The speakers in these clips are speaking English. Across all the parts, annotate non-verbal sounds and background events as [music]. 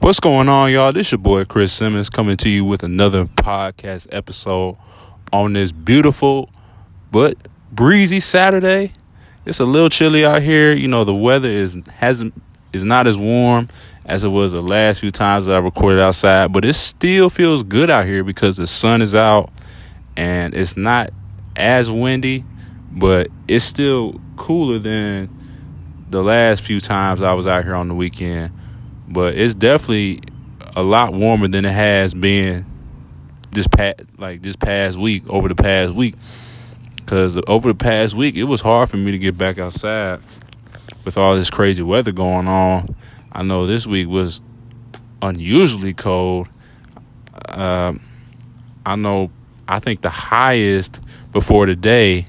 What's going on, y'all? This your boy Chris Simmons coming to you with another podcast episode on this beautiful but breezy Saturday. It's a little chilly out here. You know, the weather is hasn't is not as warm as it was the last few times that I recorded outside, but it still feels good out here because the sun is out and it's not as windy, but it's still cooler than the last few times I was out here on the weekend. But it's definitely a lot warmer than it has been this past like this past week over the past week. Because over the past week it was hard for me to get back outside with all this crazy weather going on. I know this week was unusually cold. Um, i know i think the highest before today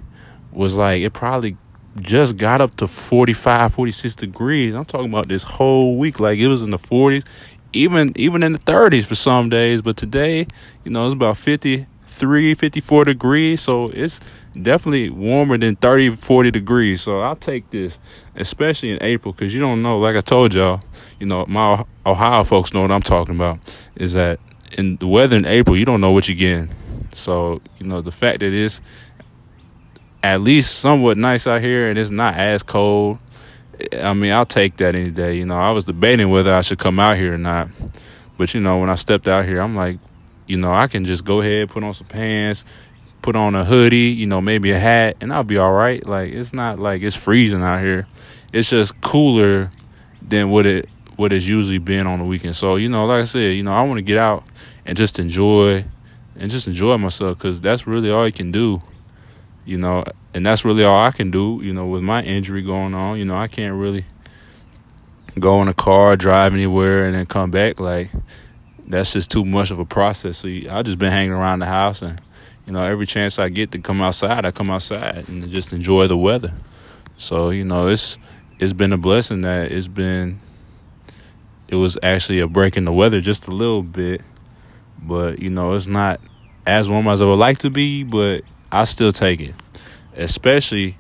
was like it probably just got up to 45 46 degrees. I'm talking about this whole week. Like it was in the 40s even even in the 30s for some days. But today you know it's about 53 54 degrees. So it's definitely warmer than 30 40 degrees. So i'll take this especially in april because you don't know. Like i told y'all you know my oh-, ohio folks know what i'm talking about is that in the weather in april you don't know what you're getting. So you know the fact that it's at least somewhat nice out here and it's not as cold I mean, I'll take that any day. You know, I was debating whether I should come out here or not. But, you know, when I stepped out here, I'm like, you know, I can just go ahead, put on some pants, put on a hoodie, you know, maybe a hat, and I'll be all right. Like, it's not like it's freezing out here. It's just cooler than what it what it's usually been on the weekend. So, you know, like I said, you know, I want to get out and just enjoy and just enjoy myself because that's really all you can do you know, and that's really all I can do, you know, with my injury going on. You know, I can't really go in a car, drive anywhere, and then come back. Like, that's just too much of a process. So I just been hanging around the house, and you know, every chance I get to come outside, I come outside and just enjoy the weather. So you know, it's it's been a blessing that it's been. It was actually a break in the weather just a little bit, but you know, it's not as warm as I would like to be, but I still take it, especially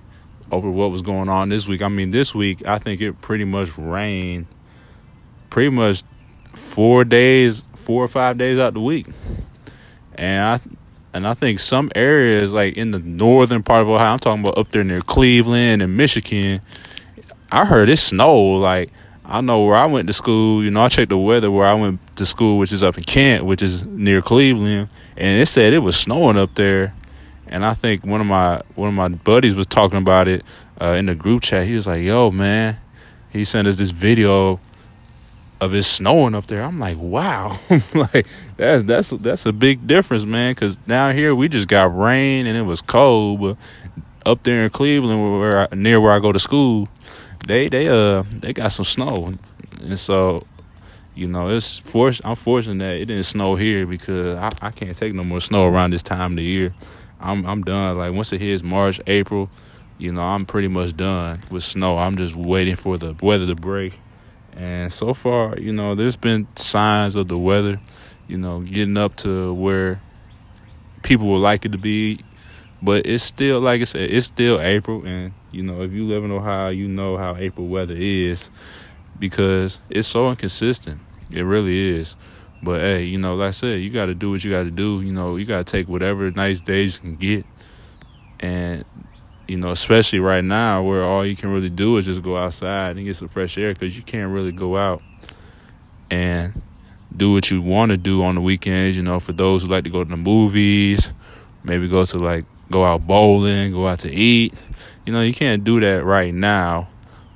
over what was going on this week. I mean, this week I think it pretty much rained, pretty much four days, four or five days out the week, and I and I think some areas like in the northern part of Ohio, I'm talking about up there near Cleveland and Michigan. I heard it snowed like. I know where I went to school. You know, I checked the weather where I went to school, which is up in Kent, which is near Cleveland, and it said it was snowing up there and I think one of my one of my buddies was talking about it uh, in the group chat. He was like, "Yo, man," he sent us this video of it snowing up there. I'm like, "Wow!" [laughs] like that's that's that's a big difference, man. Because down here we just got rain and it was cold, but up there in Cleveland, where I, near where I go to school, they they uh they got some snow, and so you know, it's fortunate. I'm fortunate that it didn't snow here because I, I can't take no more snow around this time of the year. I'm I'm done. Like once it hits March, April, you know, I'm pretty much done with snow. I'm just waiting for the weather to break. And so far, you know, there's been signs of the weather, you know, getting up to where people would like it to be. But it's still, like I said, it's still April. And, you know, if you live in Ohio, you know how April weather is because it's so inconsistent. It really is. But hey, you know, like I said, you got to do what you got to do. You know, you got to take whatever nice days you can get, and you know, especially right now where all you can really do is just go outside and get some fresh air because you can't really go out and do what you want to do on the weekends. You know, for those who like to go to the movies, maybe go to like go out bowling, go out to eat. You know, you can't do that right now,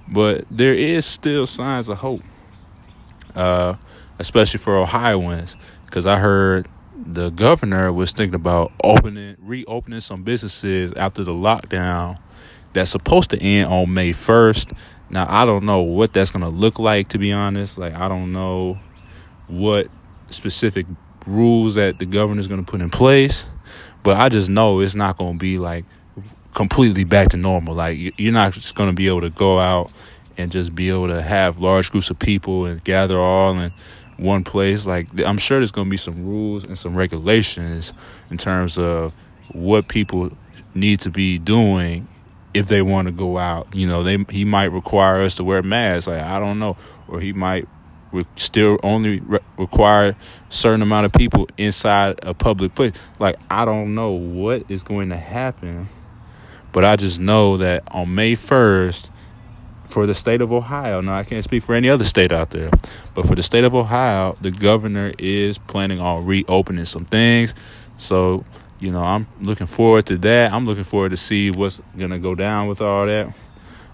but there is still signs of hope. Uh, especially for Ohioans, because I heard the governor was thinking about opening, reopening some businesses after the lockdown that's supposed to end on May 1st. Now, I don't know what that's going to look like, to be honest. Like, I don't know what specific rules that the governor is going to put in place, but I just know it's not going to be like completely back to normal. Like, you're not just going to be able to go out and just be able to have large groups of people and gather all and one place. Like I'm sure there's gonna be some rules and some regulations in terms of what people need to be doing if they want to go out. You know, they he might require us to wear masks. Like I don't know, or he might we still only re- require certain amount of people inside a public place. Like I don't know what is going to happen, but I just know that on May first, for the state of Ohio, now I can't speak for any other state out there, but for the state of Ohio, the governor is planning on reopening some things. So you know, I'm looking forward to that. I'm looking forward to see what's gonna go down with all that.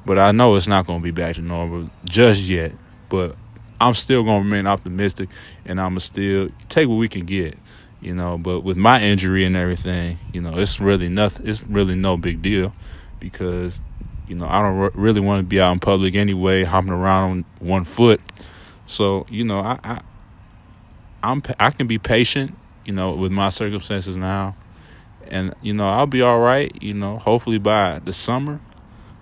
But I know it's not gonna be back to normal just yet. But I'm still gonna remain optimistic, and I'm gonna still take what we can get. You know, but with my injury and everything, you know, it's really nothing. It's really no big deal because you know I don't r- really want to be out in public anyway, hopping around on one foot. So you know, I, I I'm I can be patient, you know, with my circumstances now and you know I'll be all right. You know, hopefully by the summer,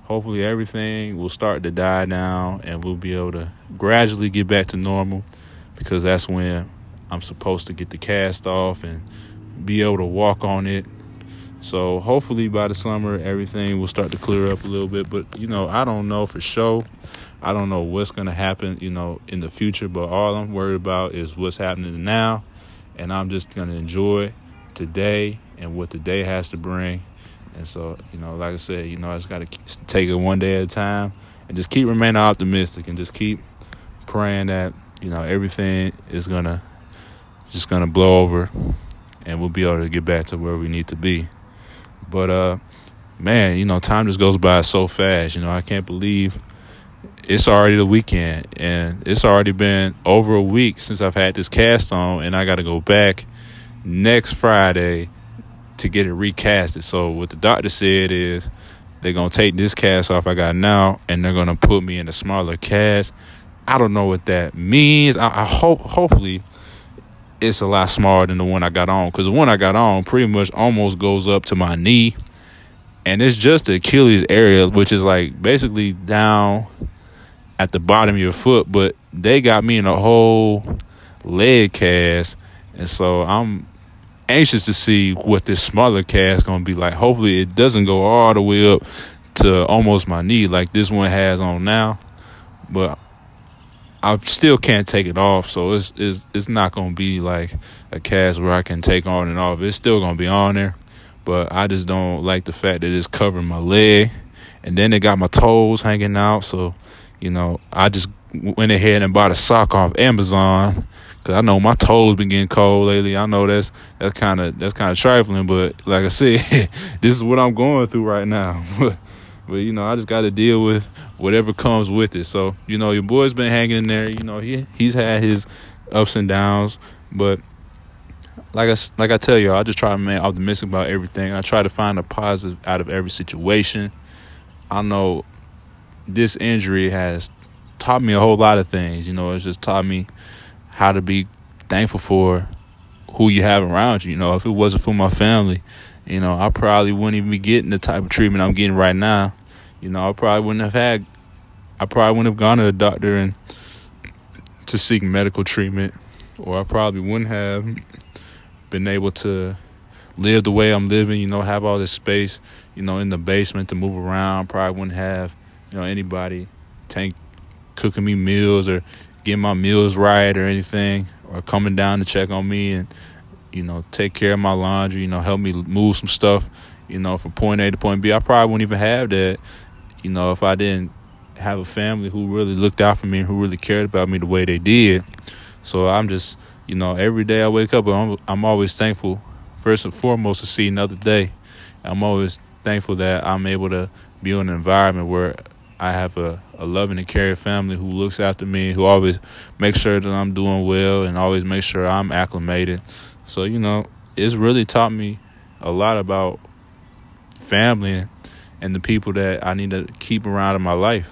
hopefully everything will start to die down, and we'll be able to gradually get back to normal, because that's when I'm supposed to get the cast off and be able to walk on it. So hopefully by the summer everything will start to clear up a little bit. But you know I don't know for sure. I don't know what's gonna happen, you know, in the future. But all I'm worried about is what's happening now, and I'm just gonna enjoy today and what the day has to bring. And so, you know, like I said, you know, I just got to take it one day at a time and just keep remaining optimistic and just keep praying that, you know, everything is to just to blow over and we'll be able to get back to where we need to be. But, uh, man, you know, time just goes by so fast. You know, I can't believe it's already the weekend and it's already been over a week since I've had this cast on and I got to go back next Friday to get it recasted. So what the doctor said is they're gonna take this cast off I got now, and they're gonna put me in a smaller cast. I don't know what that means. I, I hope hopefully it's a lot smaller than the one I got on because the one I got on pretty much almost goes up to my knee, and it's just the Achilles area, which is like basically down at the bottom of your foot. But they got me in a whole leg cast, and so I'm anxious to see what this smaller cast to be like. Hopefully, it doesn't go all the way up to almost my knee like this one has on now. But I still can't take it off, so it's it's it's not to be like a cast where I can take on and off. It's still to be on there, but I just don't like the fact that it's covering my leg, and then it got my toes hanging out. So, you know, I just went ahead and bought a sock off Amazon Cause I know my toes been getting cold lately. I know that's that's kind of that's kind of trifling, but like I said, [laughs] this is what I'm going through right now. [laughs] but you know, I just got to deal with whatever comes with it. So you know, your boy's been hanging in there. You know, he he's had his ups and downs, but like I like I tell you, I just try to remain optimistic about everything. I try to find a positive out of every situation. I know this injury has taught me a whole lot of things. You know, it's just taught me how to be thankful for who you have around you. You know, if it wasn't for my family, you know, I probably wouldn't even be getting the type of treatment I'm getting right now. You know, I probably wouldn't have had, I probably wouldn't have gone to a doctor and to seek medical treatment, or I probably wouldn't have been able to live the way I'm living. You know, have all this space, you know, in the basement to move around. Probably wouldn't have, you know, anybody tank cooking me meals or getting my meals right or anything, or coming down to check on me and you know take care of my laundry, you know help me move some stuff, you know from point A to point B. I probably wouldn't even have that, you know, if I didn't have a family who really looked out for me and who really cared about me the way they did. So I'm just, you know, every day I wake up, I'm, I'm always thankful, first and foremost, to see another day. I'm always thankful that I'm able to be in an environment where I have a, a loving and caring family who looks after me, who always makes sure that I'm doing well and always makes sure I'm acclimated. So, you know, it's really taught me a lot about family and the people that I need to keep around in my life.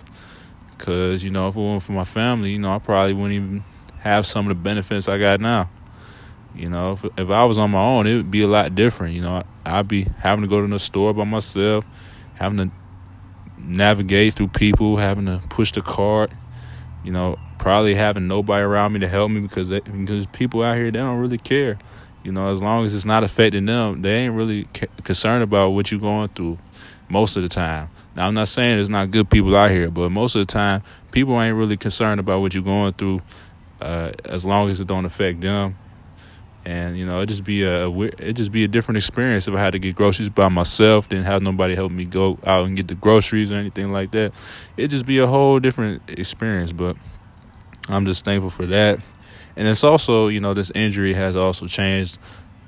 Because, you know, if it weren't for my family, you know, I probably wouldn't even have some of the benefits I got now. You know, if, if I was on my own, it would be a lot different. You know, I'd be having to go to the store by myself, having to navigate through people, having to push the cart, you know, probably having nobody around me to help me because they, because people out here they don't really care. You know, as long as it's not affecting them, they ain't really ca- concerned about what you're going through most of the time. Now, I'm not saying there's not good people out here, but most of the time, people ain't really concerned about what you're going through uh, as long as it don't affect them. And you know, it just be a it just be a different experience if I had to get groceries by myself, didn't have nobody help me go out and get the groceries or anything like that. It just be a whole different experience. But I'm just thankful for that. And it's also, you know, this injury has also changed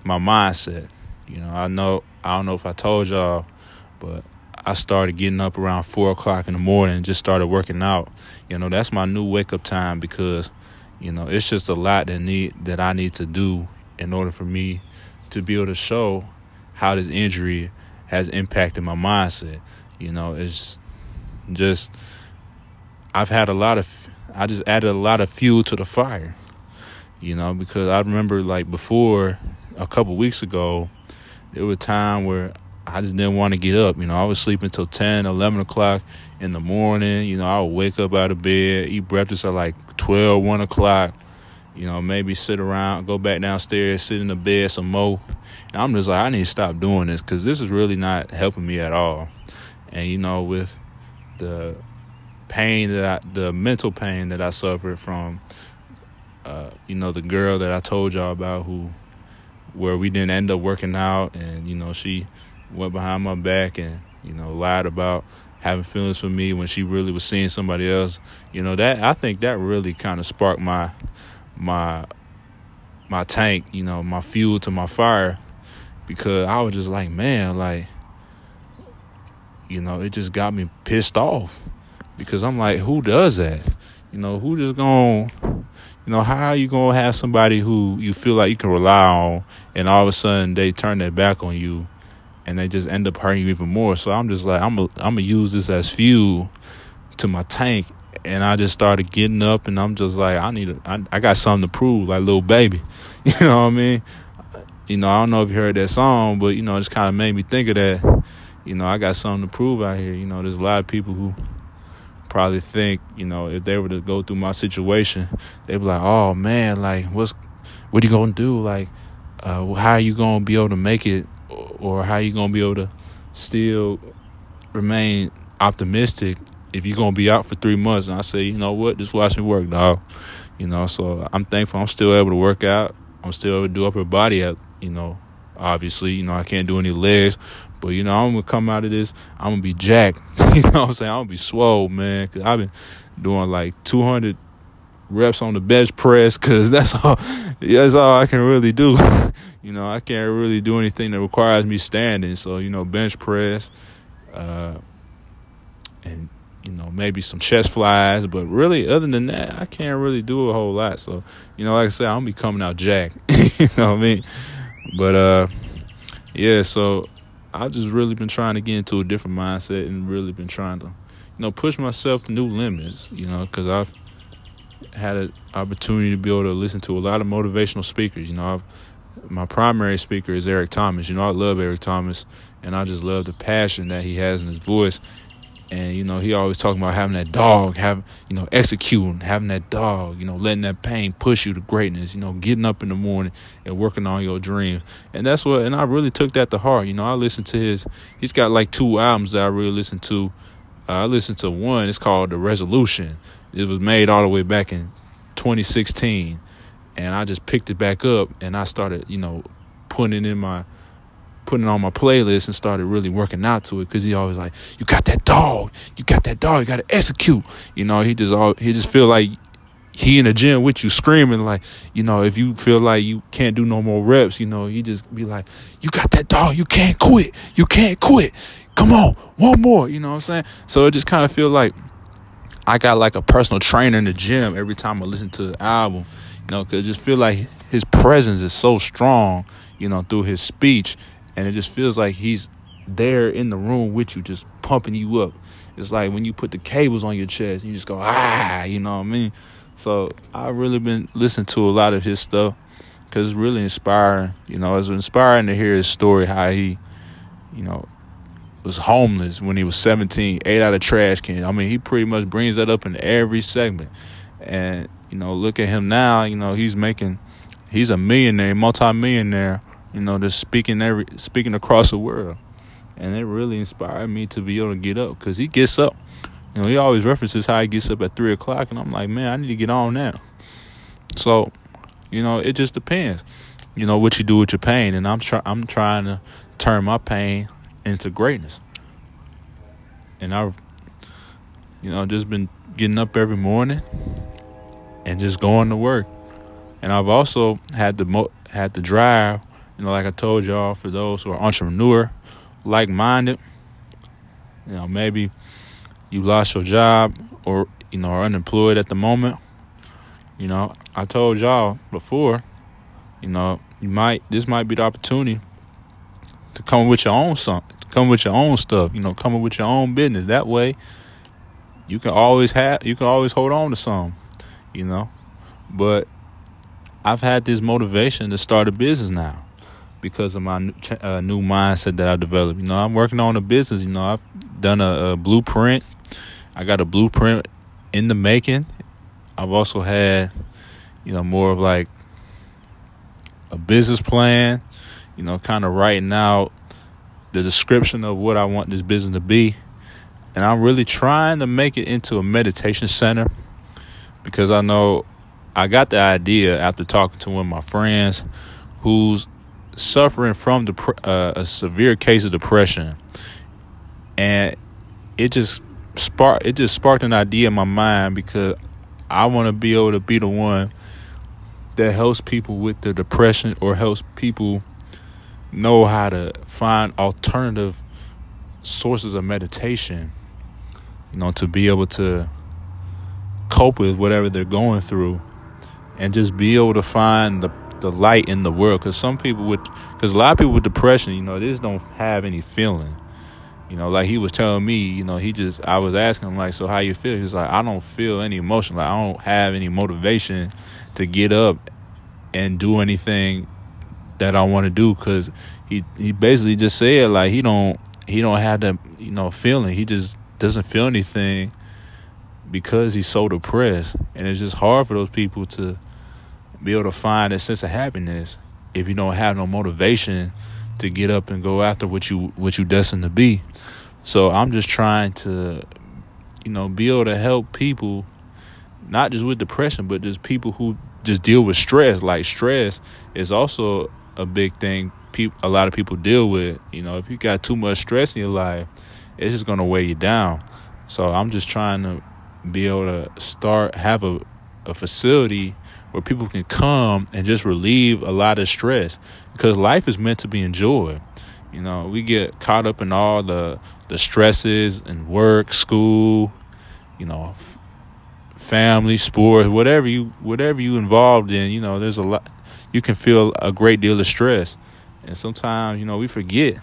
my mindset. You know, I know I don't know if I told y'all, but I started getting up around four o'clock in the morning and just started working out. You know, that's my new wake up time because, you know, it's just a lot that need that I need to do in order for me to be able to show how this injury has impacted my mindset. You know, it's just I've had a lot of I just added a lot of fuel to the fire. You know, because I remember like before a couple weeks ago, there was a time where I just didn't want to get up. You know, I was sleeping till 10, 11 o'clock in the morning. You know, I would wake up out of bed, eat breakfast at like 12, 1 o'clock, you know, maybe sit around, go back downstairs, sit in the bed some more. And I'm just like, I need to stop doing this because this is really not helping me at all. And, you know, with the pain that I, the mental pain that I suffered from, uh, you know, the girl that I told y'all about who, where we didn't end up working out and, you know, she went behind my back and, you know, lied about having feelings for me when she really was seeing somebody else. You know, that, I think that really kind of sparked my, my my tank, you know, my fuel to my fire because I was just like, man, like you know, it just got me pissed off because I'm like, who does that? You know, who just gonna you know, how are you gonna have somebody who you feel like you can rely on and all of a sudden they turn their back on you and they just end up hurting you even more. So I'm just like I'm a, I'm gonna use this as fuel to my tank and I just started getting up, and I'm just like, I need, a, I, I got something to prove, like little baby, [laughs] you know what I mean? You know, I don't know if you heard that song, but you know, it just kind of made me think of that. You know, I got something to prove out here. You know, there's a lot of people who probably think, you know, if they were to go through my situation, they'd be like, oh man, like what's, what are you gonna do? Like, uh, how are you gonna be able to make it, or how you gonna be able to still remain optimistic if you're gonna be out for three months, and I say, you know what, just watch me work, dog. You know, so I'm thankful I'm still able to work out. I'm still able to do upper body you know, obviously, you know, I can't do any legs, but you know, I'm gonna come out of this, I'm gonna be jacked. [laughs] you know what I'm saying? I'm gonna be swole, man, cause I've been doing like 200 reps on the bench press, cause that's [laughs] all, that's all I can really do. [laughs] you know, I can't really do anything that requires me standing. So, you know, bench press, uh, and you know, maybe some chest flies, but really, other than that, I can't really do a whole lot. So, you know, like I said, I'm gonna be coming out jack. [laughs] you know what I mean? But uh, yeah. So I've just really been trying to get into a different mindset and really been trying to, you know, push myself to new limits. You know, because I've had an opportunity to be able to listen to a lot of motivational speakers. You know, I've my primary speaker is Eric Thomas. You know, I love Eric Thomas, and I just love the passion that he has in his voice and you know, he always talking about having that dog, have you know, executing, having that dog, you know, letting that pain push you to greatness, you know, getting up in the morning and working on your dreams. And that's what and I really took that to heart. You know, I listened to his he's got like two albums that I really listened to. Uh, I listened to one, it's called The Resolution. It was made all the way back in 2016. And I just picked it back up and I started, you know, putting it in my putting on my playlist and started really working out to it because he always like, you got that dog, you got that dog, you got to execute. You know, he just all he just feel like he in the gym with you screaming like, you know, if you feel like you can't do no more reps, you know, he just be like, you got that dog, you can't quit, you can't quit. Come on, one more. You know what I'm saying? So it just kind of feel like I got like a personal trainer in the gym every time I listen to the album. You know, cause it just feel like his presence is so strong. You know, through his speech and it just feels like he's there in the room with you, just pumping you up. It's like when you put the cables on your chest, you just go ah, you know what I mean. So I've really been listening to a lot of his stuff because it's really inspiring. You know, it's inspiring to hear his story how he, you know, was homeless when he was 17, ate out of trash cans. I mean, he pretty much brings that up in every segment. And, you know, look at him now, you know, he's making, he's a millionaire, multi-millionaire you know, just speaking every speaking across the world, and it really inspired me to be able to get up because he gets up. You know, he always references how he gets up at three o'clock, and I'm like, man, I need to get on now. So, you know, it just depends. You know what you do with your pain, and I'm try I'm trying to turn my pain into greatness. And I've, you know, just been getting up every morning and just going to work. And I've also had the mo- had the drive, you know, like I told y'all, for those who are entrepreneur, like minded. You know, maybe you lost your job or you know are unemployed at the moment. You know, I told y'all before, you know, you might this might be the opportunity to come with your own something, come with your own stuff, you know, coming with your own business. That way you can always have you can always hold on to some, you know. But I've had this motivation to start a business now because of my uh, new mindset that I developed. You know, I'm working on a business. You know, I've done a, a blueprint. I got a blueprint in the making. I've also had, you know, more of like a business plan, you know, kind of writing out the description of what I want this business to be. And I'm really trying to make it into a meditation center because I know I got the idea after talking to one of my friends who's suffering from dep- uh, a severe case of depression. And it just sparked it just sparked an idea in my mind because I want to be able to be the one that helps people with their depression or helps people know how to find alternative sources of meditation you know to be able to cope with whatever they're going through and just be able to find the the light in the world because some people with because a lot of people with depression you know they just don't have any feeling you know, like he was telling me, you know, he just I was asking him like, so how you feel? he's like, I don't feel any emotion. Like I don't have any motivation to get up and do anything that I want to do because he he basically just said like he don't he don't have that you know feeling. He just doesn't feel anything because he's so depressed, and it's just hard for those people to be able to find a sense of happiness if you don't have no motivation to get up and go after what you what you destined to be. So I'm just trying to, you know, be able to help people, not just with depression, but just people who just deal with stress. Like stress is also a big thing. People, a lot of people deal with. You know, if you got too much stress in your life, it's just gonna weigh you down. So I'm just trying to be able to start have a a facility where people can come and just relieve a lot of stress because life is meant to be enjoyed. You know, we get caught up in all the the stresses and work, school, you know, family, sports, whatever you whatever you involved in. You know, there's a lot. You can feel a great deal of stress, and sometimes you know we forget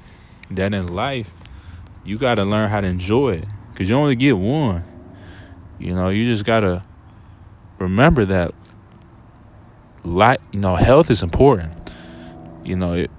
that in life you got to learn how to enjoy it because you only get one. You know, you just gotta remember that life, you know, health is important. You know, it,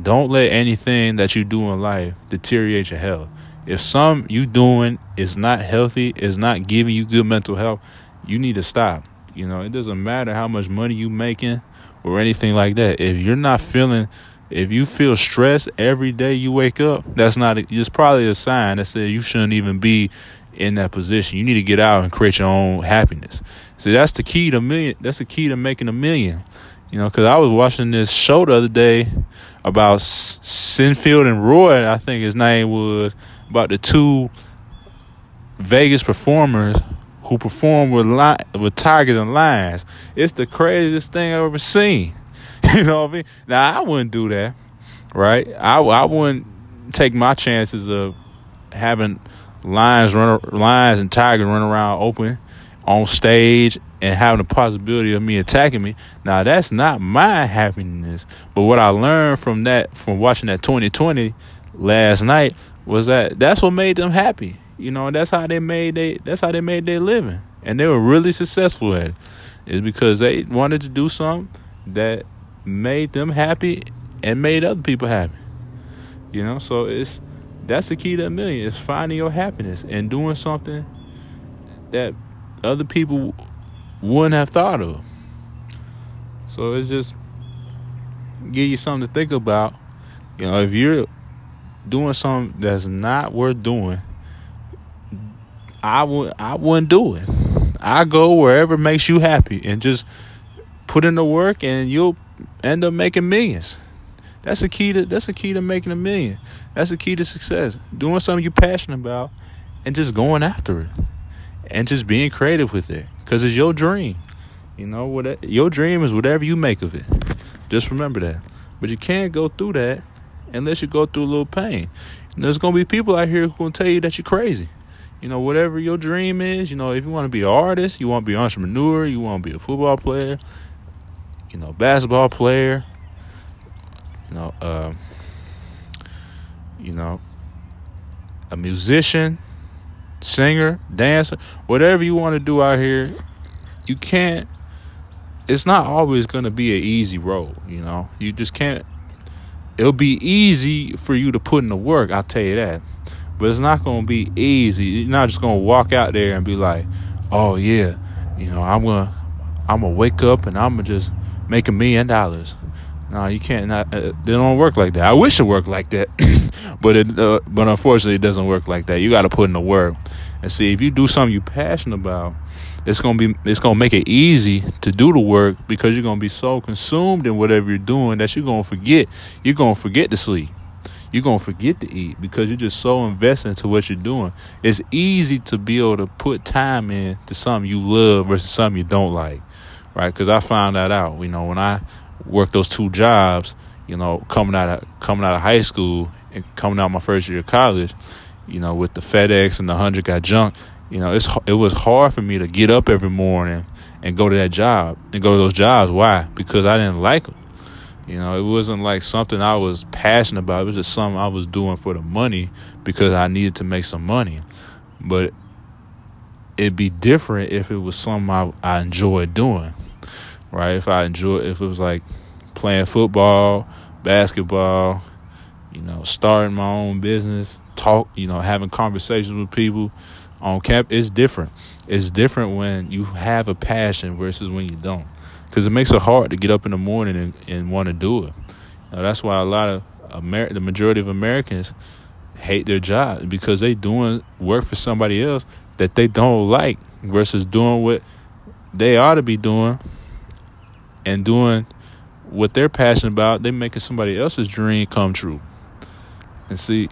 don't let anything that you do in life deteriorate your health. If some you doing is not healthy, is not giving you good mental health, you need to stop. You know, it doesn't matter how much money you making or anything like that. If you're not feeling if you feel stressed every day you wake up, that's not it's probably a sign that says you shouldn't even be in that position. You need to get out and create your own happiness. See, that's the key to million. That's the key to making a million. You know, because I was watching this show the other day about Siegfried and Roy. I think his name was about the two Vegas performers who perform with li- with tigers and lions. It's the craziest thing I've ever seen. [laughs] you know what I mean? Now I wouldn't do that, right? I I wouldn't take my chances of having lions run lions and tigers run around open on stage and having the possibility of me attacking me. Now that's not my happiness. But what I learned from that from watching that 2020 last night was that that's what made them happy. You know, that's how they made they that's how they made their living. And they were really successful at. It's because they wanted to do something that made them happy and made other people happy. You know, so it's that's the key to a million is finding your happiness and doing something that other people wouldn't have thought of. So it's just give you something to think about. You know, if you're doing something that's not worth doing, I would I wouldn't do it. I go wherever makes you happy and just put in the work and you'll end up making millions. That's the key to that's the key to making a million. That's the key to success. Doing something you're passionate about and just going after it. And just being creative with it cuz it's your dream. You know what your dream is whatever you make of it. Just remember that. But you can't go through that unless you go through a little pain. And there's going to be people out here who going to tell you that you're crazy. You know, whatever your dream is, you know, if you want to be an artist, you want to be an entrepreneur, you want to be a football player, you know, basketball player, you know, uh, you know, a musician, singer, dancer, whatever you want to do out here, you can't. It's not always going to be an easy road, you know. You just can't. It'll be easy for you to put in the work. I'll tell you that, but it's not going to be easy. You're not just going to walk out there and be like, "Oh yeah, you know, I'm gonna, I'm gonna wake up and I'm gonna just make a million dollars." No, you can't. Not, uh, they don't work like that. I wish it worked like that, [coughs] but it. Uh, but unfortunately, it doesn't work like that. You got to put in the work and see if you do something you're passionate about. It's gonna be. It's gonna make it easy to do the work because you're gonna be so consumed in whatever you're doing that you're gonna forget. You're gonna forget to sleep. You're gonna forget to eat because you're just so invested into what you're doing. It's easy to be able to put time in to something you love versus something you don't like, right? Because I found that out. You know, when I worked those two jobs, you know, coming out of coming out of high school and coming out my first year of college, you know, with the FedEx and the hundred got junk, you know, it's it was hard for me to get up every morning and go to that job and go to those jobs. Why? Because I didn't like them. You know, it wasn't like something I was passionate about. It was just something I was doing for the money because I needed to make some money. But it'd be different if it was something I, I enjoyed doing right? If I enjoy, if it was like playing football, basketball, you know, starting my own business, talk, you know, having conversations with people on camp, it's different. It's different when you have a passion versus when you don't, because it makes it hard to get up in the morning and, and want to do it. Know, that's why a lot of Amer- the majority of Americans hate their job because they doing work for somebody else that they don't like versus doing what they ought to be doing and doing what they're passionate about, they're making somebody else's dream come true. And see,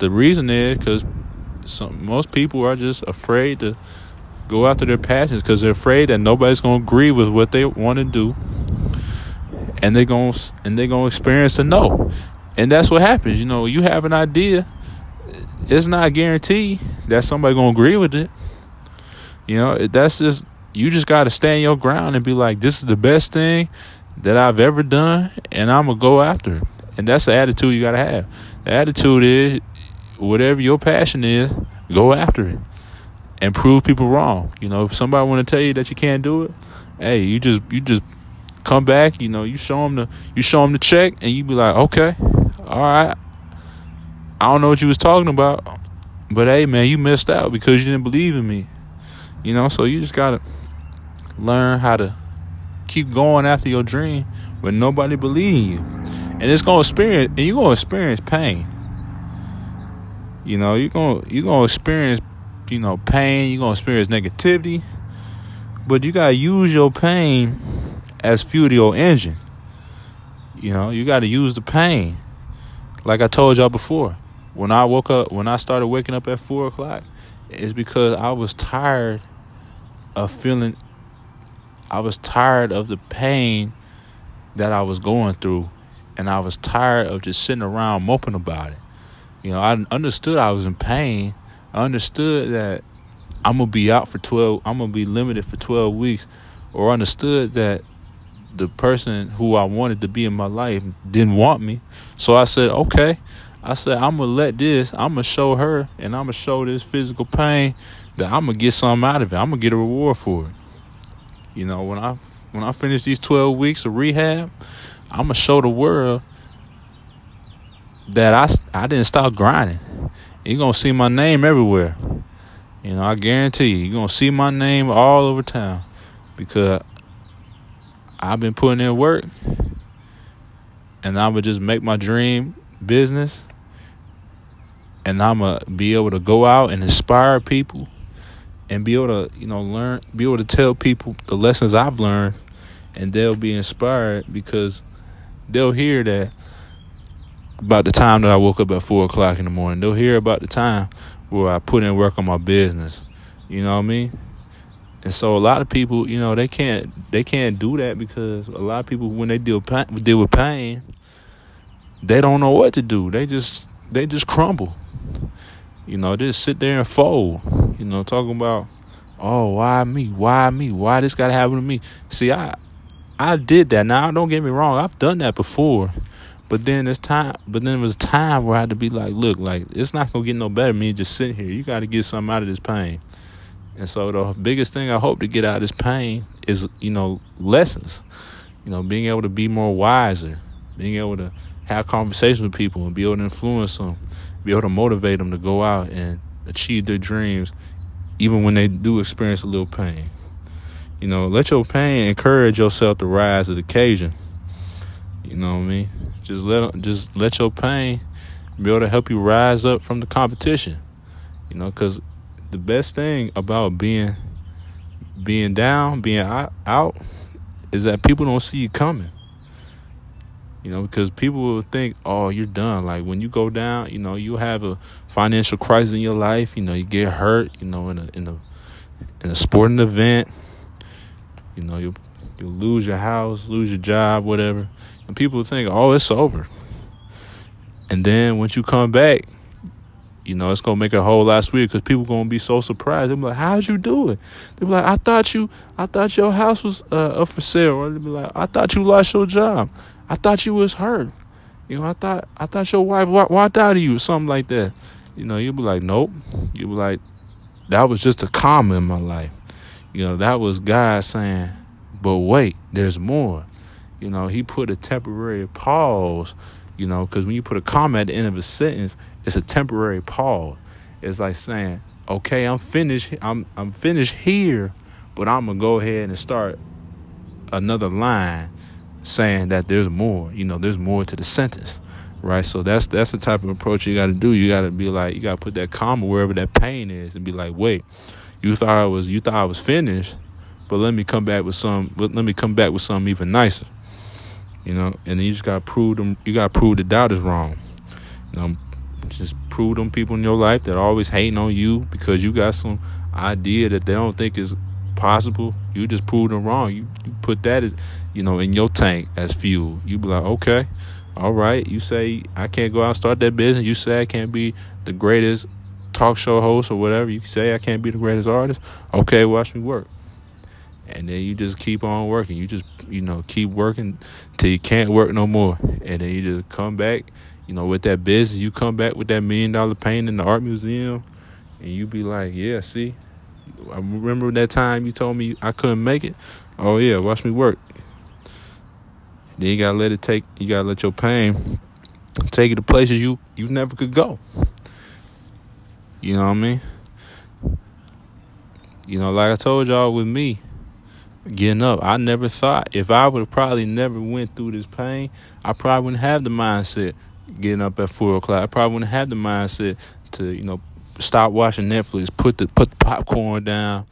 the reason is because most people are just afraid to go after their passions because they're afraid that nobody's going to agree with what they want to do, and they're going to and they're going to experience a no. And that's what happens. You know, you have an idea, it's not guaranteed that somebody's going to agree with it. You know, that's just you just got to stand your ground and be like, this is the best thing that I've ever done, and I'm going to go after it. And that's the attitude you got to have. The attitude is whatever your passion is, go after it and prove people wrong. You know, if somebody want to tell you that you can't do it, hey, you just you just come back. You know, you show them the you show them the check, and you be like, okay, all right. I don't know what you was talking about, but hey, man, you missed out because you didn't believe in me. You know, so you just gotta learn how to keep going after your dream when nobody believes you. And it's gonna experience and you're gonna experience pain. You know, you're gonna you're gonna experience, you know, pain, you're gonna experience negativity. But you gotta use your pain as fuel to your engine. You know, you gotta use the pain. Like I told y'all before. When I woke up when I started waking up at four o'clock, it's because I was tired of feeling I was tired of the pain that I was going through, and I was tired of just sitting around moping about it. You know, I understood I was in pain. I understood that I'm gonna be out for twelve. I'm gonna be limited for twelve weeks, or understood that the person who I wanted to be in my life didn't want me. So I said, okay. I said, I'm gonna let this. I'm gonna show her, and I'm gonna show this physical pain that I'm gonna get something out of it. I'm gonna get a reward for it. You know, when I when I finish these 12 weeks of rehab, I'm gonna show the world that I I didn't stop grinding. You're gonna see my name everywhere. You know, I guarantee you, you're gonna see my name all over town because I've been putting in work, and I'm gonna just make my dream business, and I'm gonna be able to go out and inspire people and be able to you know learn be able to tell people the lessons I've learned and they'll be inspired because they'll hear that about the time that I woke up at four o'clock in the morning. They'll hear about the time where I put in work on my business. You know what I mean? And so a lot of people, you know, they can't they can't do that because a lot of people when they deal deal with pain, they don't know what to do. They just they just crumble. You know, just sit there and fold. You know, talking about, oh, why me? Why me? Why this got to happen to me? See, I I did that. Now, don't get me wrong. I've done that before. But then it's time. But then it was time where I had to be like, look, like it's not gonna get no better. Me just sitting here. You got to get something out of this pain. And so the biggest thing I hope to get out of this pain is, you know, lessons. You know, being able to be more wiser, being able to have conversations with people and be able to influence them, be able to motivate them to go out and achieve their dreams, even when they do experience a little pain. You know, let your pain encourage yourself to rise to the occasion. You know what I mean? Just let just let your pain be able to help you rise up from the competition. You know, because the best thing about being being down, being out, is that people don't see you coming. You know, because people will think, "Oh, you're done." Like when you go down, you know, you have a financial crisis in your life. You know, you get hurt. You know, in a in a in a sporting event. You know, you you lose your house, lose your job, whatever, and people think, "Oh, it's over." And then once you come back, you know, it's gonna make a whole lot sweeter because people gonna be so surprised. They'll be like, "How'd you do it?" They'll be like, "I thought you, I thought your house was uh, up for sale." Or they'll be like, "I thought you lost your job. I thought you was hurt. You know, I thought, I thought your wife walked out of you, or something like that." You know, you'll be like, "Nope." You'll be like, "That was just a comma in my life." You know, that was God saying, "But wait, there's more." You know, He put a temporary pause you know, because when you put a comma at the end of a sentence, it's a temporary pause. It's like saying, "Okay, I'm finished. I'm I'm finished here, but I'm gonna go ahead and start another line saying that there's more. You know, there's more to the sentence." Right, so that's that's the type of approach you got to do. You got to be like, you got to put that comma wherever that pain is, and be like, wait, you thought I was, you thought I was finished, but let me come back with some, let me come back with something even nicer you know. And you just gotta prove them. You gotta prove the doubt is wrong. You know, just prove them people in your life that are always hating on you because you got some idea that they don't think is possible. You just prove them wrong. You, you put that, you know, in your tank as fuel. You be like, okay, all right. You say I can't go out and start that business. You say I can't be the greatest talk show host or whatever. You say I can't be the greatest artist. Okay, watch me work and then you just keep on working. You just you know keep working till you can't work no more, and then you just come back. You know, with that business, you come back with that million dollar painting in the art museum, and you be like, yeah, see, I remember that time you told me I couldn't make it. Oh yeah, watch me work. Then you gotta let it take. You gotta let your pain take you to places you you never could go. You know what I mean? You know, like I told y'all with me, getting up. I never thought if I would have probably never went through this pain, I probably wouldn't have the mindset getting up at four o'clock. I probably wouldn't have the mindset to, you know, stop watching Netflix, put the put the popcorn down,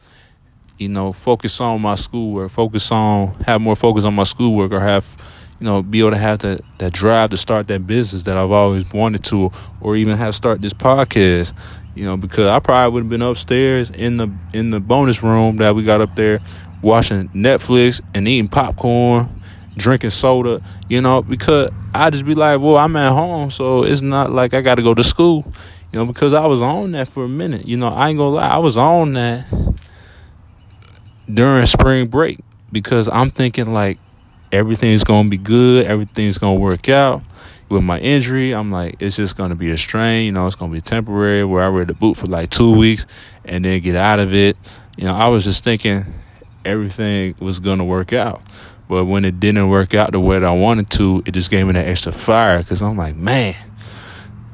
you know, focus on my schoolwork, focus on have more focus on my schoolwork or have you know, be able to have that, that drive to start that business that I've always wanted to, or even have start this podcast. You know, because I probably would have been upstairs in the in the bonus room that we got up there, watching Netflix and eating popcorn, drinking soda, you know, because I just be like, well, I'm at home, so it's not like I got to go to school, you know, because I was on that for a minute. You know, I ain't gonna lie, I was on that during spring break because I'm thinking like everything's gonna be good, everything's gonna work out. With my injury, I'm like, it's just gonna be a strain, you know, it's gonna be temporary where I wear the boot for like two weeks and then get out of it. You know, I was just thinking everything was gonna work out. But when it didn't work out the way that I wanted to, it just gave me that extra fire because I'm like, man,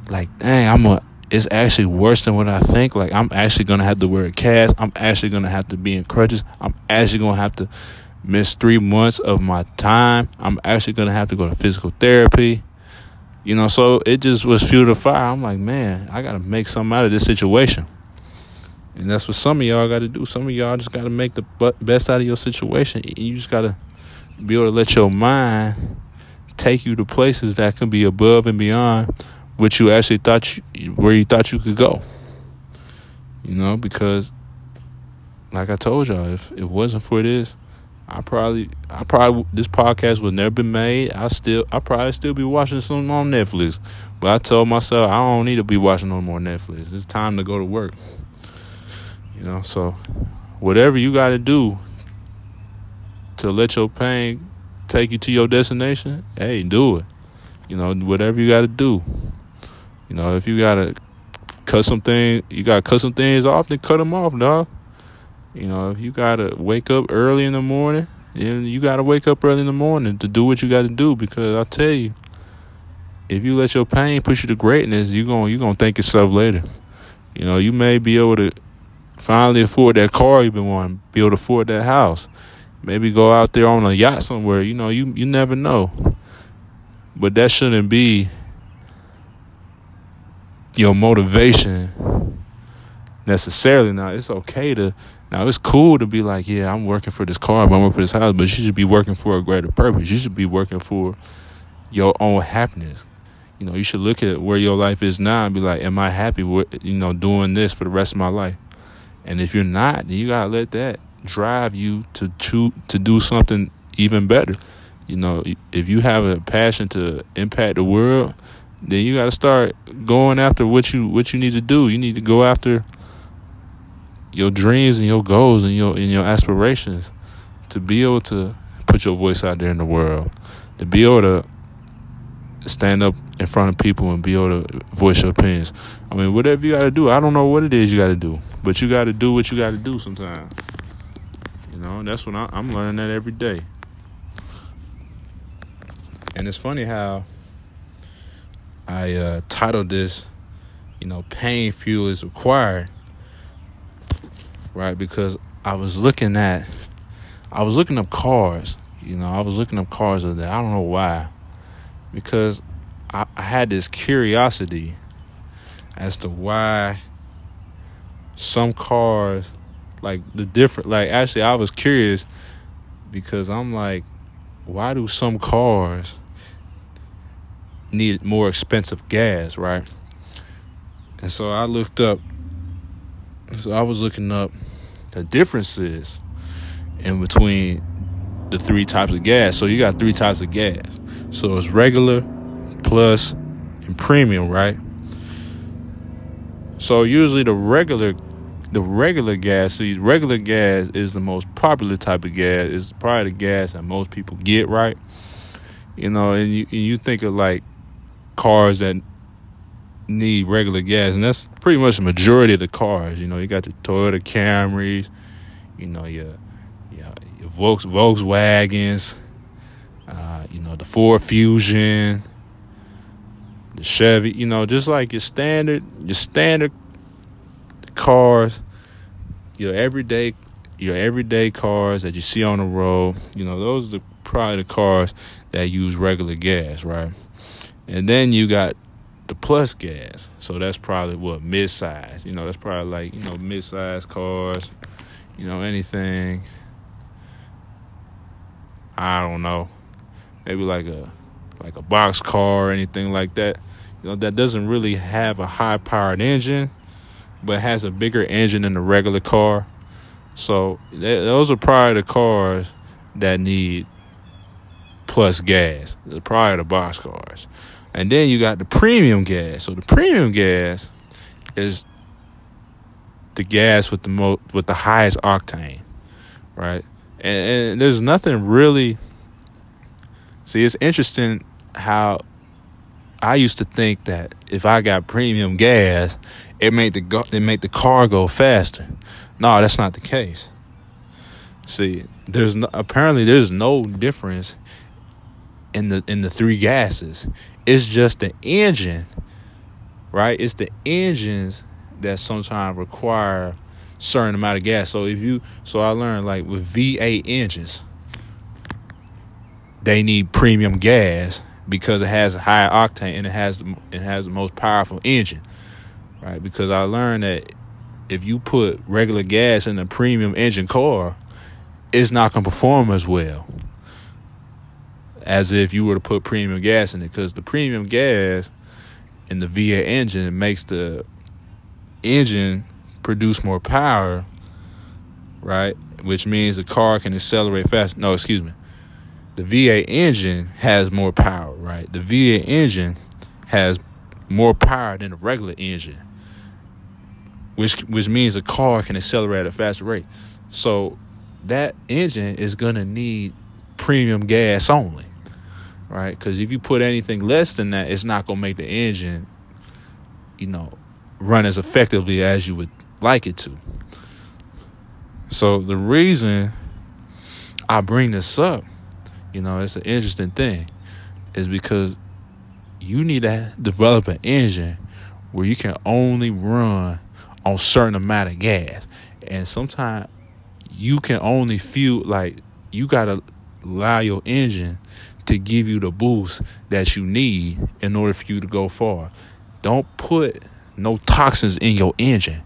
like dang, I'm a. It's actually worse than what I think. Like I'm actually gonna have to wear a cast. I'm actually gonna have to be in crutches. I'm actually gonna have to miss three months of my time. I'm actually gonna have to go to physical therapy. You know, so it just was fuel to fire. I'm like, man, I gotta make something out of this situation. And that's what some of y'all got to do. Some of y'all just got to make the best out of your situation. You just got to be able to let your mind take you to places that can be above and beyond what you actually thought you, where you thought you could go. You know, because like I told y'all, if it wasn't for this, I probably, I probably, this podcast would never been made. I still, I probably still be watching some on Netflix. But I told myself I don't need to be watching no more Netflix. It's time to go to work. You know, so whatever you got to do to let your pain take you to your destination, hey, do it. You know, whatever you got to do. You know, if you got to cut some things, you got to cut some things off, then cut them off, dog. You know, if you got to wake up early in the morning, and you got to wake up early in the morning to do what you got to do because I tell you, if you let your pain push you to greatness, you're going you're going to thank yourself later. You know, you may be able to finally afford that car you've been wanting, be able to afford that house. Maybe go out there on a yacht somewhere. You know, you you never know. But that shouldn't be your motivation necessarily. Now, it's okay to now it's cool to be like, yeah, I'm working for this car, I'm working for this house, but you should be working for a greater purpose. You should be working for your own happiness. You know, you should look at where your life is now and be like, am I happy with you know doing this for the rest of my life? And if you're not, then you gotta let that drive you to choose to do something even better. You know, if you have a passion to impact the world, then you got to start going after what you what you need to do. You need to go after your dreams and your goals and your and your aspirations to be able to put your voice out there in the world, to be able to stand up in front of people and be able to voice your opinions. I mean, whatever you got to do, I don't know what it is you got to do, but you got to do what you got to do sometimes. You know, that's what I, I'm learning that every day. And it's funny how I uh, titled this, you know, pain fuel is required, right? Because I was looking at, I was looking up cars. You know, I was looking up cars of that. I don't know why, because I, I had this curiosity as to why some cars, like the different, like actually, I was curious because I'm like, why do some cars need more expensive gas, right? And so I looked up, so I was looking up the differences in between the three types of gas. So you got three types of gas. So it's regular, plus, and premium, right? So usually the regular the regular gas, see, regular gas is the most popular type of gas. It's probably the gas that most people get, right? You know, and you and you think of like cars that need regular gas, and that's pretty much the majority of the cars. You know, you got the Toyota Camrys, you know, your your, your Volks, Volkswagens, uh, you know, the Ford Fusion, the Chevy. You know, just like your standard your standard cars, your everyday your everyday cars that you see on the road, you know, those are the, probably the cars that use regular gas, right? And then you got the plus gas. So that's probably what mid size. You know, that's probably like, you know, mid size cars, you know, anything. I don't know. Maybe like a like a box car or anything like that. You know, that doesn't really have a high powered engine but has a bigger engine than the regular car. So those are probably the cars that need plus gas. The box cars, and then you got the premium gas. So the premium gas is the gas with the most with the highest octane, right? And, and there's nothing really. See, it's interesting how I used to think that if I got premium gas, it made the it made the car go faster. No, that's not the case. See, there's no, apparently there's no difference in the in the three gases. It's just the engine, right? It's the engines that sometimes require certain amount of gas. So if you so I learned like with V8 engines, they need premium gas because it has a high octane and it has it has the most powerful engine, right? Because I learned that if you put regular gas in a premium engine car, it's not gonna perform as well. as if you were to put premium gas in it because the premium gas in the V8 engine makes the engine produce more power, right? Which means the car can accelerate faster. No, excuse me. The V8 engine has more power, right? The V8 engine has more power than a regular engine, which which means the car can accelerate at a faster rate. So that engine is gonna need premium gas only, right? Because if you put anything less than that, it's not gonna make the engine, you know, run as effectively as you would like it to. So the reason I bring this up, you know, it's an interesting thing, is because you need to develop an engine where you can only run on certain amount of gas. And sometimes you can only feel like you gotta allow your engine to give you the boost that you need in order for you to go far. Don't put no toxins in your engine.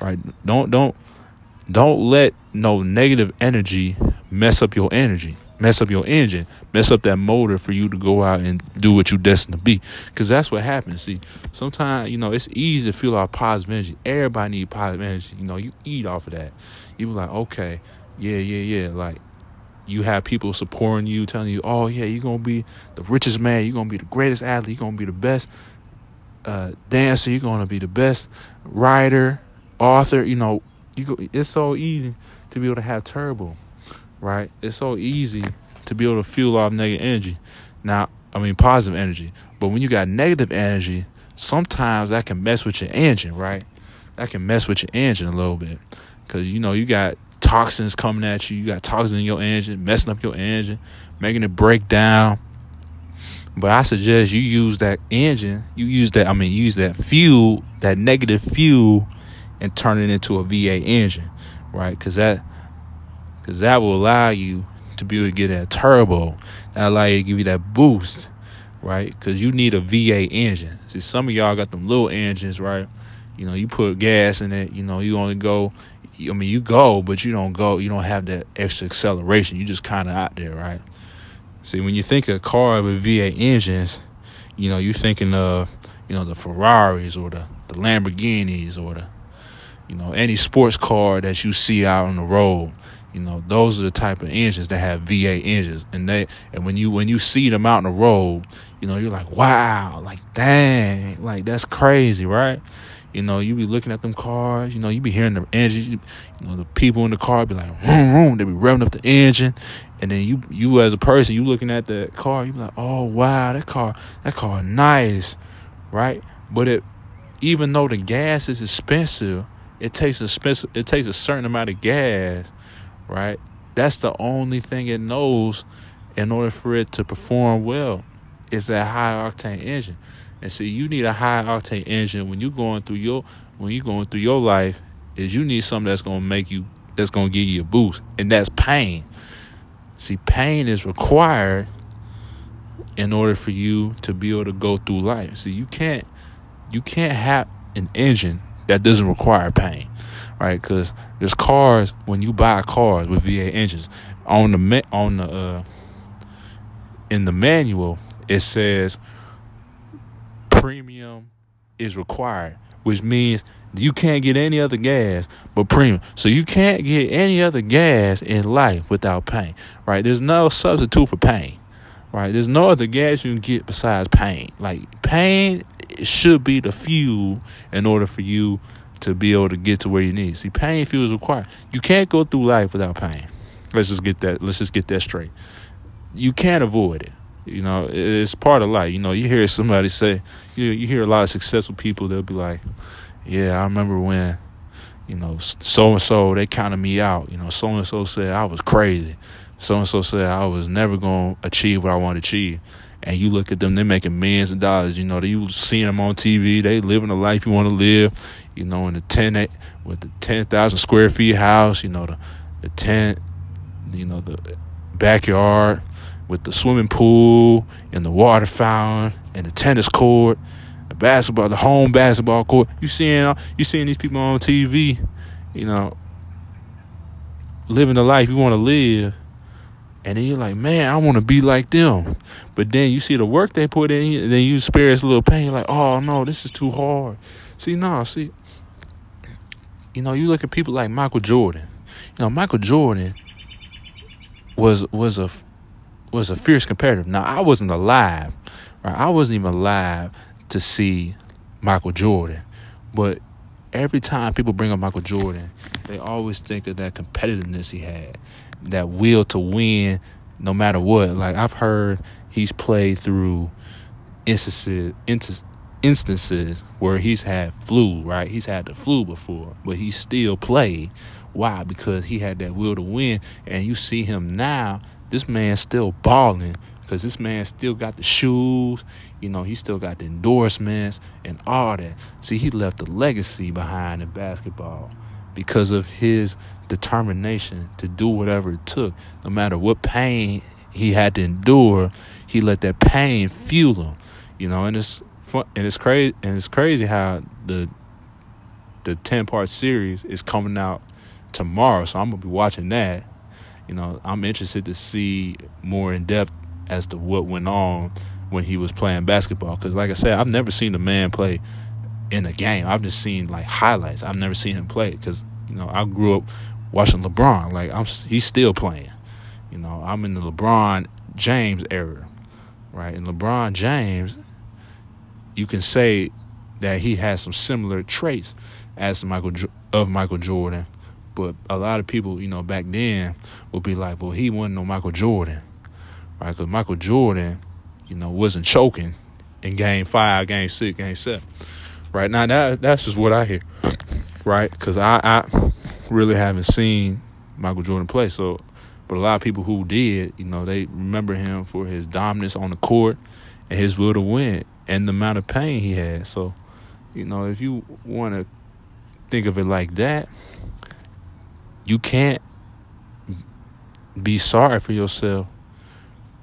Right? Don't don't don't let no negative energy mess up your energy, mess up your engine, mess up that motor for you to go out and do what you're destined to be. Because that's what happens. See, sometimes, you know, it's easy to feel our positive energy. Everybody need positive energy. You know, you eat off of that. You be like, okay, yeah, yeah, yeah. Like, you have people supporting you, telling you, oh, yeah, you're going to be the richest man. You're going to be the greatest athlete. You're going to be the best uh, dancer. You're going to be the best writer, author. You know, you go, it's so easy to be able to have turbo, right? It's so easy to be able to fuel off negative energy. Now, I mean positive energy. But when you got negative energy, sometimes that can mess with your engine, right? That can mess with your engine a little bit. Cause you know, you got toxins coming at you, you got toxins in your engine, messing up your engine, making it break down. But I suggest you use that engine, you use that, I mean, use that fuel, that negative fuel, and turn it into a V8 engine, right? Because that, because that will allow you to be able to get that turbo, that allow you to give you that boost, right? Because you need a V8 engine. See, some of y'all got them little engines, right? You know, you put gas in it. You know, you only go. I mean, you go, but you don't go. You don't have that extra acceleration. You just kind of out there, right? See, when you think of a car with V8 engines, you know, you're thinking of, you know, the Ferraris or the, the Lamborghinis or the, you know, any sports car that you see out on the road. You know, those are the type of engines that have V8 engines, and they and when you when you see them out on the road, you know, you're like, wow, like dang, like that's crazy, right? You know, you be looking at them cars. You know, you be hearing the engine. You, know, the people in the car be like, vroom, vroom. They be revving up the engine, and then you, you as a person, you looking at the car. You be like, oh wow, that car, that car, nice, right? But it, even though the gas is expensive, it takes expensive, it takes a certain amount of gas, right? That's the only thing it knows in order for it to perform well. Is that high octane engine. And see, you need a high octane engine when you're going through your when you're going through your life. Is you need something that's gonna make you that's gonna give you a boost, and that's pain. See, pain is required in order for you to be able to go through life. See, you can't you can't have an engine that doesn't require pain, right? Because there's cars when you buy cars with V8 engines on the on the uh, in the manual it says premium is required, which means you can't get any other gas but premium. So you can't get any other gas in life without pain, right? There's no substitute for pain, right? There's no other gas you can get besides pain. Like pain should be the fuel in order for you to be able to get to where you need. See, pain fuel is required. You can't go through life without pain. Let's just get that. Let's just get that straight. You can't avoid it. You know, it's part of life. You know, you hear somebody say, you you hear a lot of successful people. They'll be like, "Yeah, I remember when, you know, so and so they counted me out. You know, so and so said I was crazy. So and so said I was never gonna achieve what I want to achieve." And you look at them; they're making millions of dollars. You know, you seeing them on TV. They living the life you want to live. You know, in the ten with the ten thousand square feet house. You know, the the tent. You know, the backyard with the swimming pool and the water fountain and the tennis court, the basketball, the home basketball court. You seeing uh, you seeing these people on TV, you know, living the life you want to live, And then you're like, man, I want to be like them. But then you see the work they put in, and then you experience a little pain. You're like, oh no, this is too hard. See, no, see, you know, you look at people like Michael Jordan. You know, Michael Jordan was was a was a fierce competitor. Now I wasn't alive, right? I wasn't even alive to see Michael Jordan, but every time people bring up Michael Jordan, they always think of that competitiveness he had, that will to win, no matter what. Like I've heard he's played through instances, instances where he's had flu, right? He's had the flu before, but he still played. Why? Because he had that will to win. And you see him now, this man's still balling because this man still got the shoes, you know, he still got the endorsements and all that. See, he left a legacy behind in basketball because of his determination to do whatever it took, no matter what pain he had to endure. He let that pain fuel him, you know, and it's fun, and it's crazy, and it's crazy how the the ten part series is coming out tomorrow. So I'm gonna be watching that. You know, I'm interested to see more in depth as to what went on when he was playing basketball. Because, like I said, I've never seen a man play in a game. I've just seen like highlights. I've never seen him play because you know I grew up watching LeBron. Like I'm, he's still playing. You know, I'm in the LeBron James era, right? And LeBron James, you can say that he has some similar traits as Michael of Michael Jordan, but a lot of people, you know, back then would be like, "Well, he wasn't no Michael Jordan." right? Because Michael Jordan, you know, wasn't choking in Game Five, Game Six, Game Seven, right? Now that that's just what I hear, right? Because I I really haven't seen Michael Jordan play, so but a lot of people who did, you know, they remember him for his dominance on the court and his will to win and the amount of pain he had. So, you know, if you want to think of it like that, you can't be sorry for yourself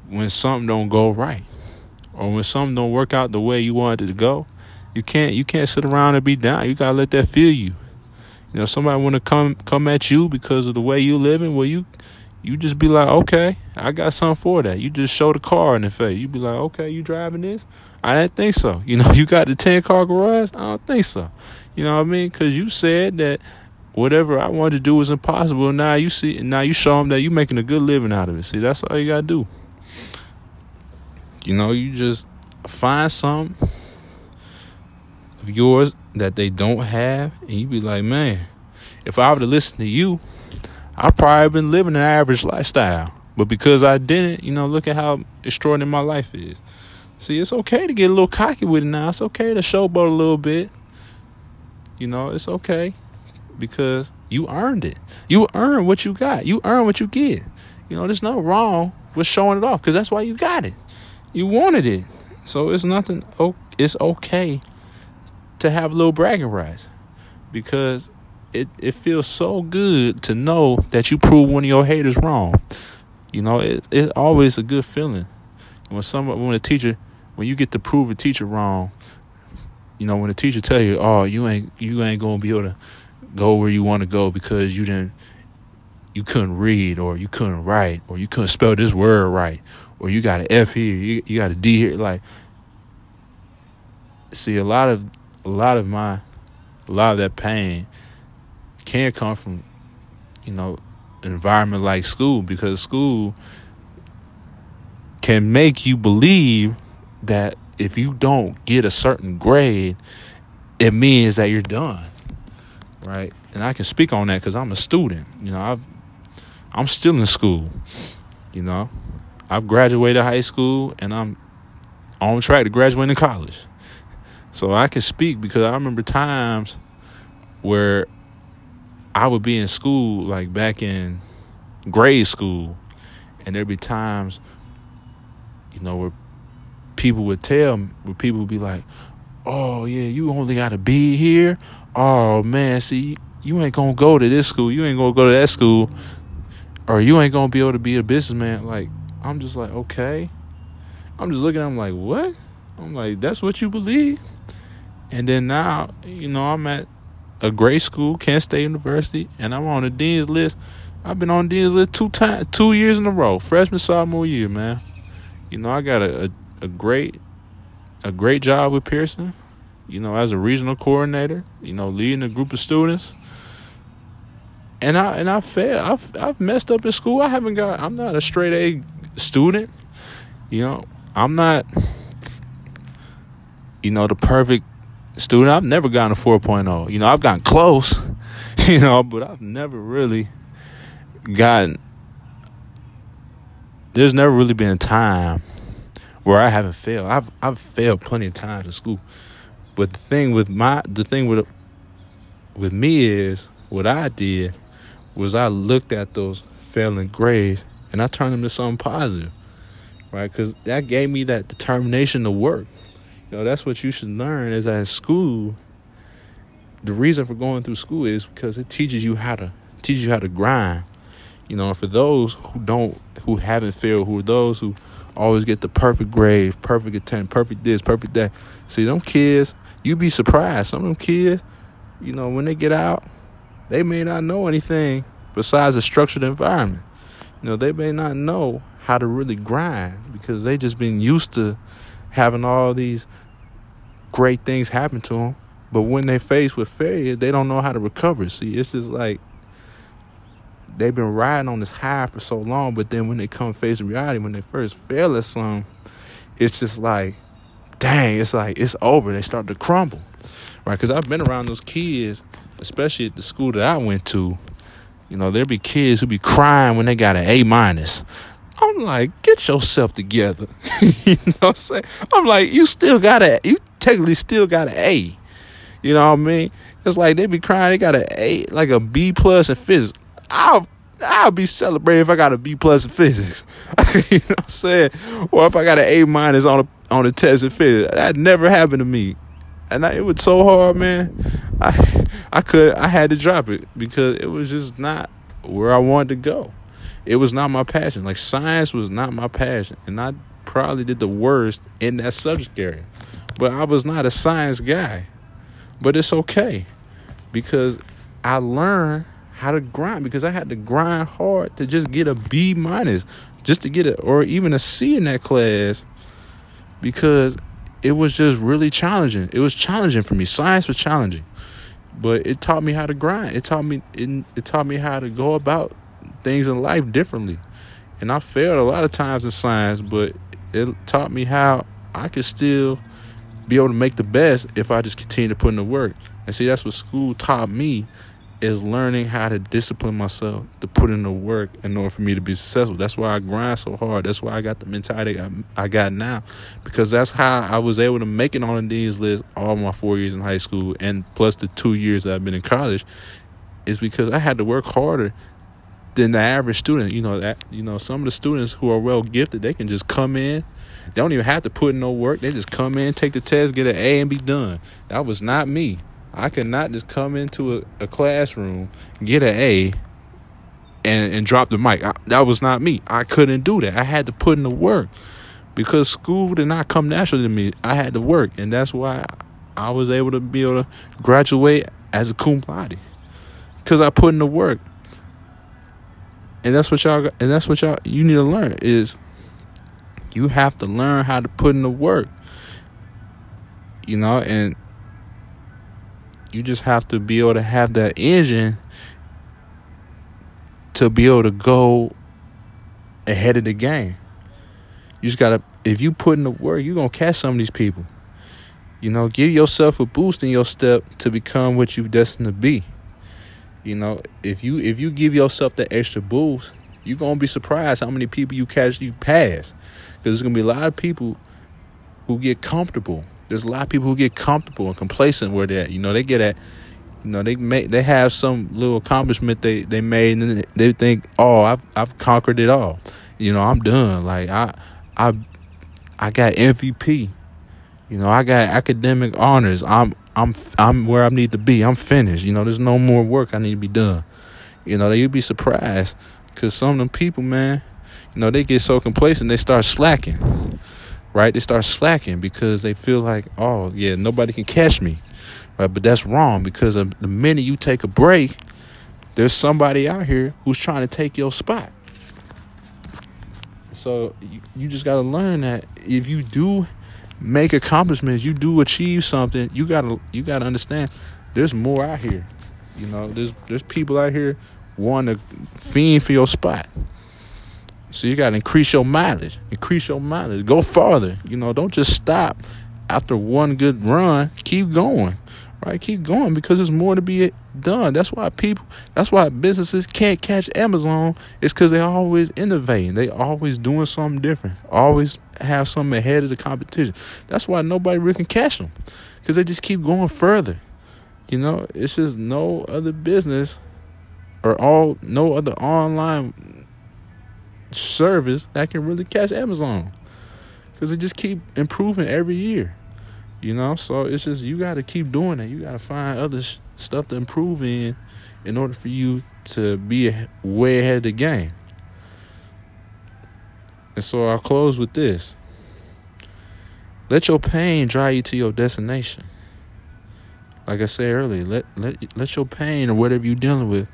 when something don't go right or when something don't work out the way you wanted it to go, you can't you can't sit around and be down. You gotta let that feel you. You know, somebody wanna come come at you because of the way you living, well you you just be like, okay, I got something for that. You just show the car in the face. You be like, okay, you driving this? I didn't think so. [laughs] You know, you got the 10 car garage? I don't think so. You know what I mean? Because you said that whatever I wanted to do was impossible. Now you see, now you show them that you making a good living out of it. See, that's all you got to do. You know, you just find some of yours that they don't have, and you be like, man, if I were to listen to you, I've probably been living an average lifestyle. But because I didn't, you know, look at how extraordinary my life is. See, it's okay to get a little cocky with it now. It's okay to showboat a little bit. You know, it's okay because you earned it. You earn what you got. You earn what you get. You know, there's no wrong with showing it off because that's why you got it you wanted it. So it's nothing. It's okay to have a little bragging rights because it it feels so good to know that you prove one of your haters wrong. You know, it it's always a good feeling when someone when a teacher when you get to prove a teacher wrong. You know, when a teacher tell you, "Oh, you ain't you ain't gonna be able to go where you want to go because you didn't you couldn't read or you couldn't write or you couldn't spell this word right or you got an F here, you, you got a D here. Like, see, a lot of a lot of my a lot of that pain can come from, you know, environment like school because school can make you believe that if you don't get a certain grade, it means that you're done, right? And I can speak on that because I'm a student. You know, I've I'm still in school. You know, I've graduated high school and I'm on track to graduate in college. So I can speak because I remember times where I would be in school, like back in grade school, and there'd be times, you know, where people would tell me, where people would be like, oh, yeah, you only got to be here. Oh, man, see, you ain't to go to this school. You ain't to go to that school. Or you ain't to be able to be a businessman. Like, I'm just like, okay. I'm just looking at him like, what? I'm like, that's what you believe? And then now, you know, I'm at a great school, Kent State University, and I'm on the dean's list I've been on Dean's List two times, two years in a row, freshman sophomore year, man. You know, I got a, a, a great a great job with Pearson. You know, as a regional coordinator, you know, leading a group of students. And I and I failed. I've I've messed up in school. I haven't got. I'm not a straight A student. You know, I'm not. You know, the perfect student. I've never gotten a 4.0. You know, I've gotten close. [laughs] You know, but I've never really gotten. There's never really been a time where I haven't failed. I've I've failed plenty of times in school, but the thing with my the thing with with me is what I did was I looked at those failing grades and I turned them to something positive, right? Because that gave me that determination to work. You know, that's what you should learn is that school, the reason for going through school is because it teaches you how to teaches you how to grind. You know, for those who don't who haven't failed, who are those who always get the perfect grade, perfect attendance, perfect this, perfect that. See, them kids, you'd be surprised. Some of them kids, you know, when they get out, they may not know anything besides a structured environment. You know, they may not know how to really grind because they just been used to having all these great things happen to them. But when they face with failure, they don't know how to recover. See, it's just like they've been riding on this high for so long, but then when they come face reality, when they first fail at something, it's just like, dang, it's like it's over. They start to crumble, right? Because I've been around those kids, especially at the school that I went to. You know, there be kids who be crying when they got an A minus. I'm like, get yourself together. [laughs] you know what I'm saying? I'm like, you still got a, you technically still got an A. You know what I mean? It's like they be crying, they got an A, like a B plus in physics. I'll I'll be celebrating if I got a B plus in physics. [laughs] you know what I'm saying? Or if I got an A minus on a on a test in physics. That never happened to me. And I, it was so hard, man. I I could I had to drop it because it was just not where I wanted to go. It was not my passion. Like science was not my passion. And I probably did the worst in that subject area. But I was not a science guy. But it's okay because I learned how to grind because I had to grind hard to just get a B minus, just to get it or even a C in that class because it was just really challenging. It was challenging for me. Science was challenging. But it taught me how to grind. It taught me it, it taught me how to go about things in life differently. And I failed a lot of times in science, but it taught me how I could still be able to make the best if I just continue to put in the work. And see, that's what school taught me is learning how to discipline myself to put in the work in order for me to be successful. That's why I grind so hard. That's why I got the mentality I, got now, because that's how I was able to make it on the dean's list all my four years in high school and plus the two years I've been in college, is because I had to work harder than the average student. You know that you know some of the students who are well gifted, they can just come in. They don't even have to put in no work. They just come in, take the test, get an A, and be done. That was not me. I could not just come into a, a classroom, get an A, and, and drop the mic. I, that was not me. I couldn't do that. I had to put in the work because school did not come naturally to me. I had to work, and that's why I was able to be able to graduate as a cum laude because I put in the work. And that's what y'all. And that's what y'all. You need to learn is. You have to learn how to put in the work. You know, and you just have to be able to have that engine to be able to go ahead of the game. You just gotta if you put in the work, you're gonna catch some of these people. You know, give yourself a boost in your step to become what you're destined to be. You know, if you if you give yourself that extra boost, you're gonna be surprised how many people you catch you pass. Because there's gonna be a lot of people who get comfortable there's a lot of people who get comfortable and complacent where they're at. You know, they get at, you know, they make they have some little accomplishment they they made, and they think, oh, I've I've conquered it all. You know, I'm done. Like I I I got MVP. You know, I got academic honors. I'm I'm I'm where I need to be. I'm finished. You know, there's no more work I need to be done. You know, you'd be surprised because some of them people, man, you know, they get so complacent they start slacking right? They start slacking because they feel like, oh, yeah, nobody can catch me, right? But that's wrong because the minute you take a break, there's somebody out here who's trying to take your spot. So you, you just got to learn that if you do make accomplishments, you do achieve something, you got to you got to understand there's more out here. You know, there's there's people out here want to fiend for your spot. So you got to increase your mileage, increase your mileage, go farther. You know, don't just stop after one good run. Keep going, right? Keep going because there's more to be done. That's why people, that's why businesses can't catch Amazon. It's because they're always innovating. They always doing something different. Always have something ahead of the competition. That's why nobody really can catch them because they just keep going further. You know, it's just no other business or all no other online service that can really catch Amazon because they just keep improving every year. You know, so it's just you got to keep doing it. You got to find other sh- stuff to improve in in order for you to be way ahead of the game. And so I'll close with this. Let your pain drive you to your destination. Like I said earlier, let let let your pain or whatever you're dealing with,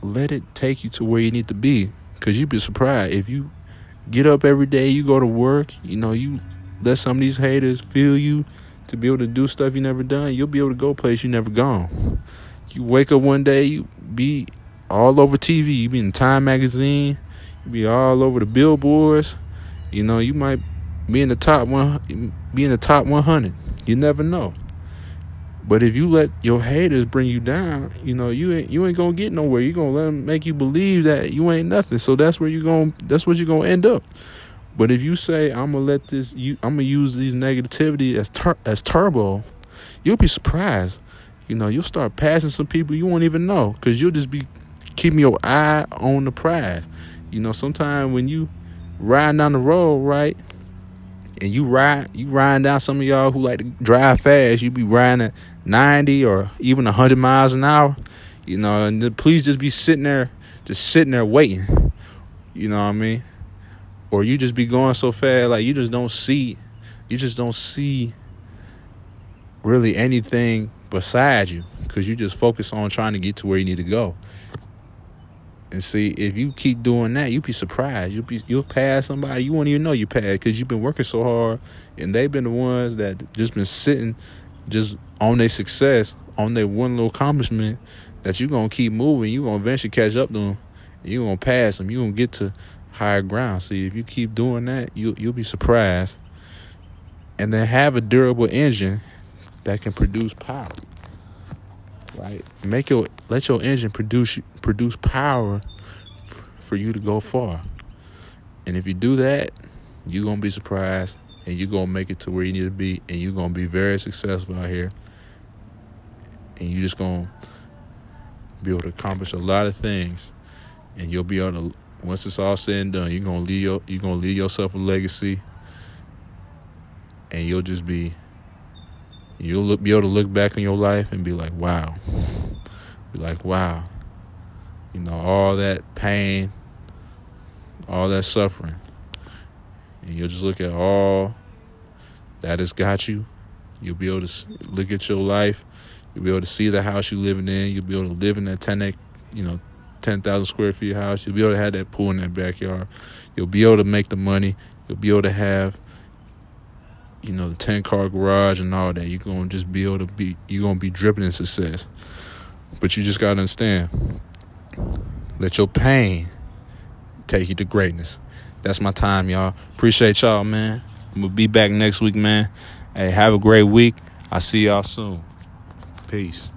let it take you to where you need to be. Cause you'd be surprised if you get up every day, you go to work, you know, you let some of these haters feel you to be able to do stuff you never done, you'll be able to go place you never gone. You wake up one day, you be all over TV, you be in Time magazine, you be all over the billboards. You know, you might be in the top one be in the top 100. You never know. But if you let your haters bring you down, you know you ain't you ain't gonna get nowhere. You gonna let them make you believe that you ain't nothing. So that's where you gonna. that's what you're gonna end up. But if you say I'm gonna let this, you I'm gonna use these negativity as tur- as turbo, you'll be surprised. You know you'll start passing some people you won't even know because you'll just be keeping your eye on the prize. You know sometimes when you riding down the road, right? and you ride you riding down some of y'all who like to drive fast, you be riding at 90 or even 100 miles an hour, you know, and the police just be sitting there, just sitting there waiting, you know what I mean? Or you just be going so fast, like you just don't see, you just don't see really anything beside you because you just focus on trying to get to where you need to go. And see, if you keep doing that, you'll be surprised. You'll be you'll pass somebody you won't even know you passed because you've been working so hard, and they've been the ones that just been sitting, just on their success, on their one little accomplishment. That you're gonna keep moving. You're gonna eventually catch up to them. You're gonna pass them. You're gonna get to higher ground. See, if you keep doing that, you you'll be surprised. And then have a durable engine that can produce power right? Make your let your engine produce produce power f- for you to go far. And if you do that, you're gonna be surprised, and you're gonna make it to where you need to be, and you're gonna be very successful out here. And you're just gonna be able to accomplish a lot of things, and you'll be able to. Once it's all said and done, you're gonna leave your you're gonna leave yourself a legacy, and you'll just be You'll look, be able to look back on your life and be like, wow. Be like, wow. You know, all that pain, all that suffering. And you'll just look at all that has got you. You'll be able to look at your life. You'll be able to see the house you're living in. You'll be able to live in that 10, you know, 10,000 square feet house. You'll be able to have that pool in that backyard. You'll be able to make the money. You'll be able to have you know, the 10 car garage and all that. You're to just be able to be, you're to be dripping in success. But you just got to understand let your pain take you to greatness. That's my time, y'all. Appreciate y'all, man. I'm to be back next week, man. Hey, have a great week. I'll see y'all soon. Peace.